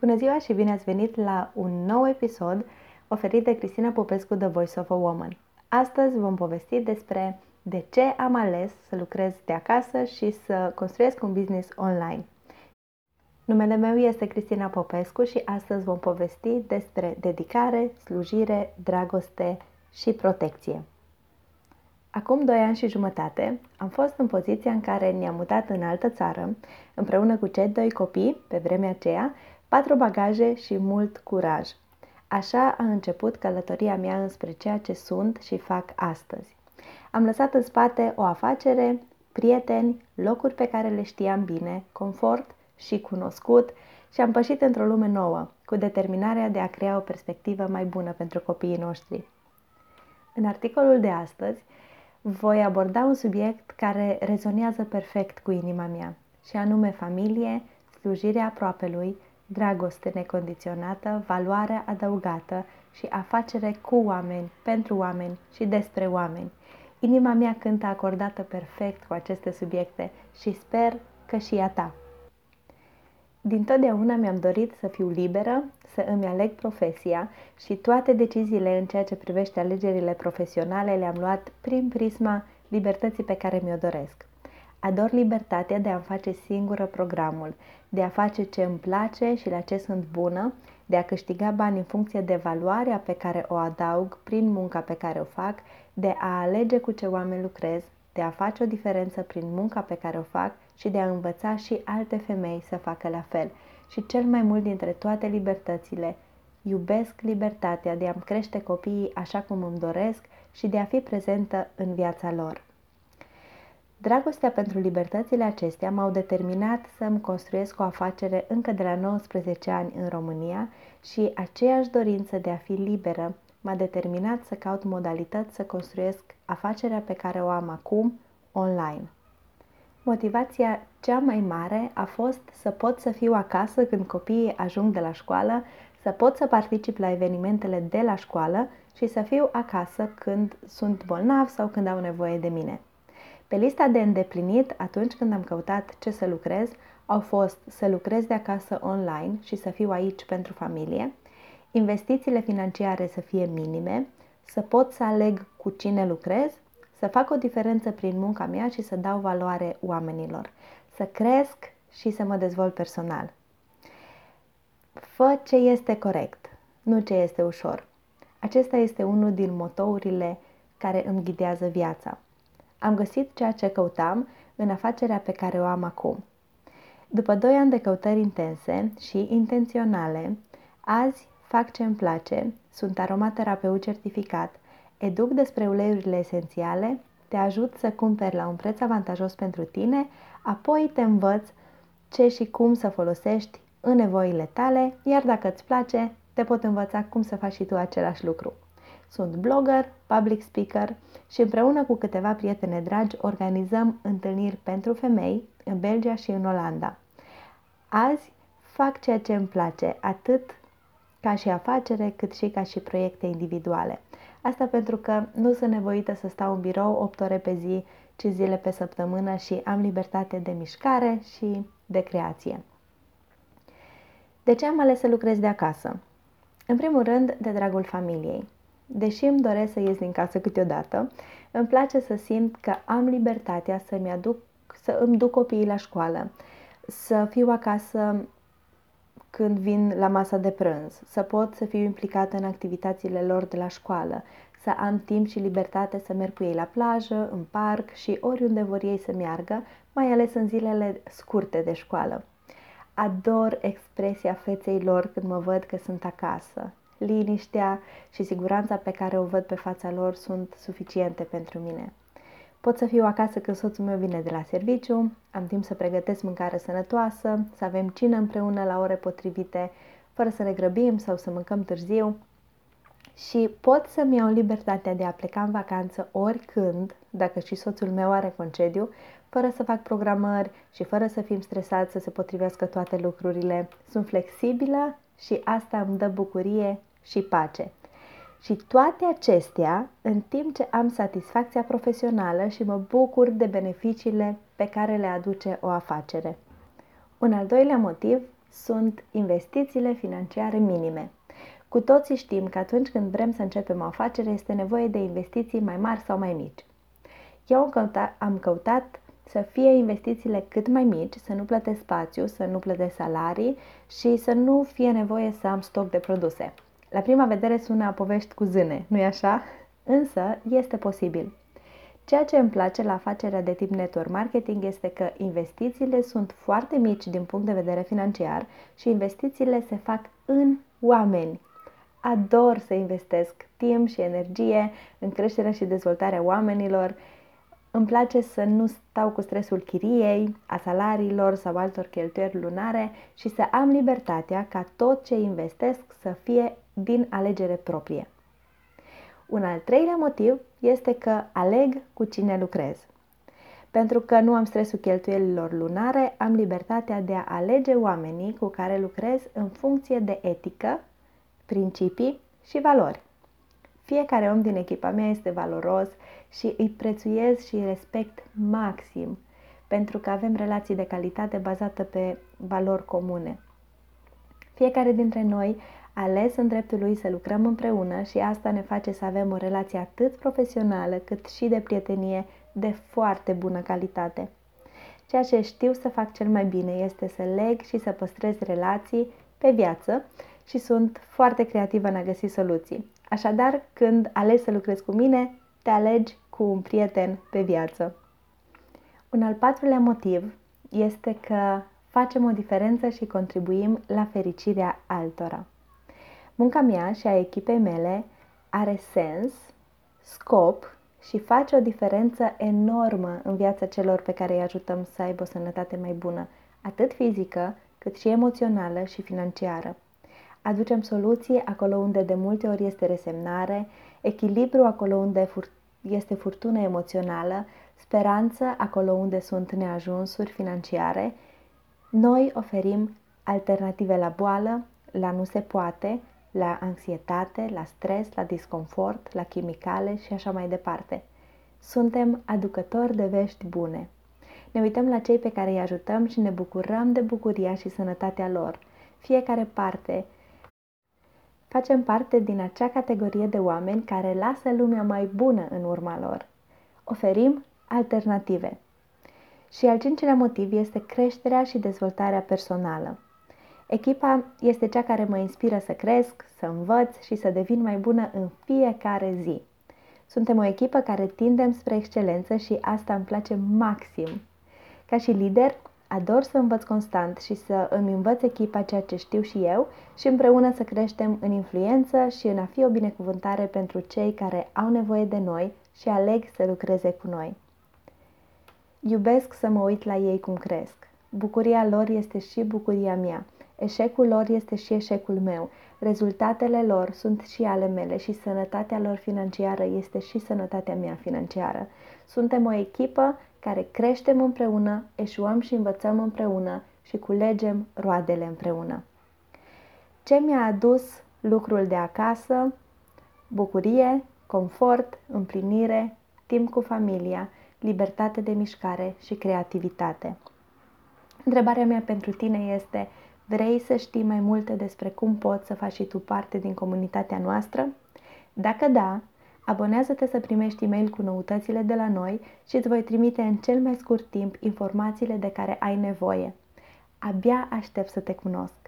Bună ziua și bine ați venit la un nou episod oferit de Cristina Popescu, The Voice of a Woman. Astăzi vom povesti despre de ce am ales să lucrez de acasă și să construiesc un business online. Numele meu este Cristina Popescu și astăzi vom povesti despre dedicare, slujire, dragoste și protecție. Acum doi ani și jumătate am fost în poziția în care ne-am mutat în altă țară, împreună cu cei doi copii, pe vremea aceea, patru bagaje și mult curaj. Așa a început călătoria mea înspre ceea ce sunt și fac astăzi. Am lăsat în spate o afacere, prieteni, locuri pe care le știam bine, confort și cunoscut și am pășit într-o lume nouă, cu determinarea de a crea o perspectivă mai bună pentru copiii noștri. În articolul de astăzi voi aborda un subiect care rezonează perfect cu inima mea, și anume familie, slujirea aproapelui, dragoste necondiționată, valoare adăugată și afacere cu oameni, pentru oameni și despre oameni. Inima mea cântă acordată perfect cu aceste subiecte și sper că și a ta. Din totdeauna mi-am dorit să fiu liberă, să îmi aleg profesia și toate deciziile în ceea ce privește alegerile profesionale le-am luat prin prisma libertății pe care mi-o doresc. Ador libertatea de a-mi face singură programul, de a face ce îmi place și la ce sunt bună, de a câștiga bani în funcție de valoarea pe care o adaug prin munca pe care o fac, de a alege cu ce oameni lucrez, de a face o diferență prin munca pe care o fac și de a învăța și alte femei să facă la fel. Și cel mai mult dintre toate libertățile, iubesc libertatea de a-mi crește copiii așa cum îmi doresc și de a fi prezentă în viața lor. Dragostea pentru libertățile acestea m-au determinat să-mi construiesc o afacere încă de la 19 ani în România și aceeași dorință de a fi liberă m-a determinat să caut modalități să construiesc afacerea pe care o am acum online. Motivația cea mai mare a fost să pot să fiu acasă când copiii ajung de la școală, să pot să particip la evenimentele de la școală și să fiu acasă când sunt bolnav sau când au nevoie de mine. Pe lista de îndeplinit, atunci când am căutat ce să lucrez, au fost să lucrez de acasă online și să fiu aici pentru familie, investițiile financiare să fie minime, să pot să aleg cu cine lucrez, să fac o diferență prin munca mea și să dau valoare oamenilor, să cresc și să mă dezvolt personal. Fă ce este corect, nu ce este ușor. Acesta este unul din motourile care îmi ghidează viața. Am găsit ceea ce căutam în afacerea pe care o am acum. După doi ani de căutări intense și intenționale, azi fac ce îmi place, sunt aromaterapeut certificat, educ despre uleiurile esențiale, te ajut să cumperi la un preț avantajos pentru tine, apoi te învăț ce și cum să folosești în nevoile tale, iar dacă îți place, te pot învăța cum să faci și tu același lucru. Sunt blogger, public speaker și împreună cu câteva prietene dragi organizăm întâlniri pentru femei în Belgia și în Olanda. Azi fac ceea ce îmi place, atât ca și afacere, cât și ca și proiecte individuale. Asta pentru că nu sunt nevoită să stau în birou 8 ore pe zi, 5 zile pe săptămână și am libertate de mișcare și de creație. De ce am ales să lucrez de acasă? În primul rând, de dragul familiei. Deși îmi doresc să ies din casă câteodată, îmi place să simt că am libertatea să-mi aduc, să îmi duc copiii la școală, să fiu acasă când vin la masa de prânz, să pot să fiu implicată în activitățile lor de la școală, să am timp și libertate să merg cu ei la plajă, în parc și oriunde vor ei să meargă, mai ales în zilele scurte de școală. Ador expresia feței lor când mă văd că sunt acasă. Liniștea și siguranța pe care o văd pe fața lor sunt suficiente pentru mine. Pot să fiu acasă când soțul meu vine de la serviciu, am timp să pregătesc mâncare sănătoasă, să avem cină împreună la ore potrivite, fără să ne grăbim sau să mâncăm târziu. Și pot să-mi iau libertatea de a pleca în vacanță oricând, dacă și soțul meu are concediu, fără să fac programări și fără să fim stresați să se potrivească toate lucrurile. Sunt flexibilă și asta îmi dă bucurie și pace. Și toate acestea în timp ce am satisfacția profesională și mă bucur de beneficiile pe care le aduce o afacere. Un al doilea motiv sunt investițiile financiare minime. Cu toții știm că atunci când vrem să începem o afacere este nevoie de investiții mai mari sau mai mici. Eu am căutat, am căutat să fie investițiile cât mai mici, să nu plătesc spațiu, să nu plătesc salarii și să nu fie nevoie să am stoc de produse. La prima vedere sună a povești cu zâne, nu-i așa? Însă este posibil. Ceea ce îmi place la afacerea de tip network marketing este că investițiile sunt foarte mici din punct de vedere financiar și investițiile se fac în oameni. Ador să investesc timp și energie în creșterea și dezvoltarea oamenilor. Îmi place să nu stau cu stresul chiriei, a salariilor sau altor cheltuieli lunare și să am libertatea ca tot ce investesc să fie din alegere proprie. Un al treilea motiv este că aleg cu cine lucrez. Pentru că nu am stresul cheltuielilor lunare, am libertatea de a alege oamenii cu care lucrez în funcție de etică, principii și valori. Fiecare om din echipa mea este valoros și îi prețuiez și îi respect maxim, pentru că avem relații de calitate bazată pe valori comune. Fiecare dintre noi ales în dreptul lui să lucrăm împreună și asta ne face să avem o relație atât profesională cât și de prietenie de foarte bună calitate. Ceea ce știu să fac cel mai bine este să leg și să păstrez relații pe viață și sunt foarte creativă în a găsi soluții. Așadar, când alegi să lucrezi cu mine, te alegi cu un prieten pe viață. Un al patrulea motiv este că facem o diferență și contribuim la fericirea altora. Munca mea și a echipei mele are sens, scop și face o diferență enormă în viața celor pe care îi ajutăm să aibă o sănătate mai bună, atât fizică, cât și emoțională și financiară. Aducem soluții acolo unde de multe ori este resemnare, echilibru acolo unde este furtună emoțională, speranță acolo unde sunt neajunsuri financiare. Noi oferim alternative la boală, la nu se poate la anxietate, la stres, la disconfort, la chimicale și așa mai departe. Suntem aducători de vești bune. Ne uităm la cei pe care îi ajutăm și ne bucurăm de bucuria și sănătatea lor. Fiecare parte facem parte din acea categorie de oameni care lasă lumea mai bună în urma lor. Oferim alternative. Și al cincilea motiv este creșterea și dezvoltarea personală. Echipa este cea care mă inspiră să cresc, să învăț și să devin mai bună în fiecare zi. Suntem o echipă care tindem spre excelență și asta îmi place maxim. Ca și lider, ador să învăț constant și să îmi învăț echipa ceea ce știu și eu și împreună să creștem în influență și în a fi o binecuvântare pentru cei care au nevoie de noi și aleg să lucreze cu noi. Iubesc să mă uit la ei cum cresc. Bucuria lor este și bucuria mea Eșecul lor este și eșecul meu. Rezultatele lor sunt și ale mele și sănătatea lor financiară este și sănătatea mea financiară. Suntem o echipă care creștem împreună, eșuăm și învățăm împreună și culegem roadele împreună. Ce mi-a adus lucrul de acasă? Bucurie, confort, împlinire, timp cu familia, libertate de mișcare și creativitate. Întrebarea mea pentru tine este Vrei să știi mai multe despre cum poți să faci și tu parte din comunitatea noastră? Dacă da, abonează-te să primești e-mail cu noutățile de la noi și îți voi trimite în cel mai scurt timp informațiile de care ai nevoie. Abia aștept să te cunosc!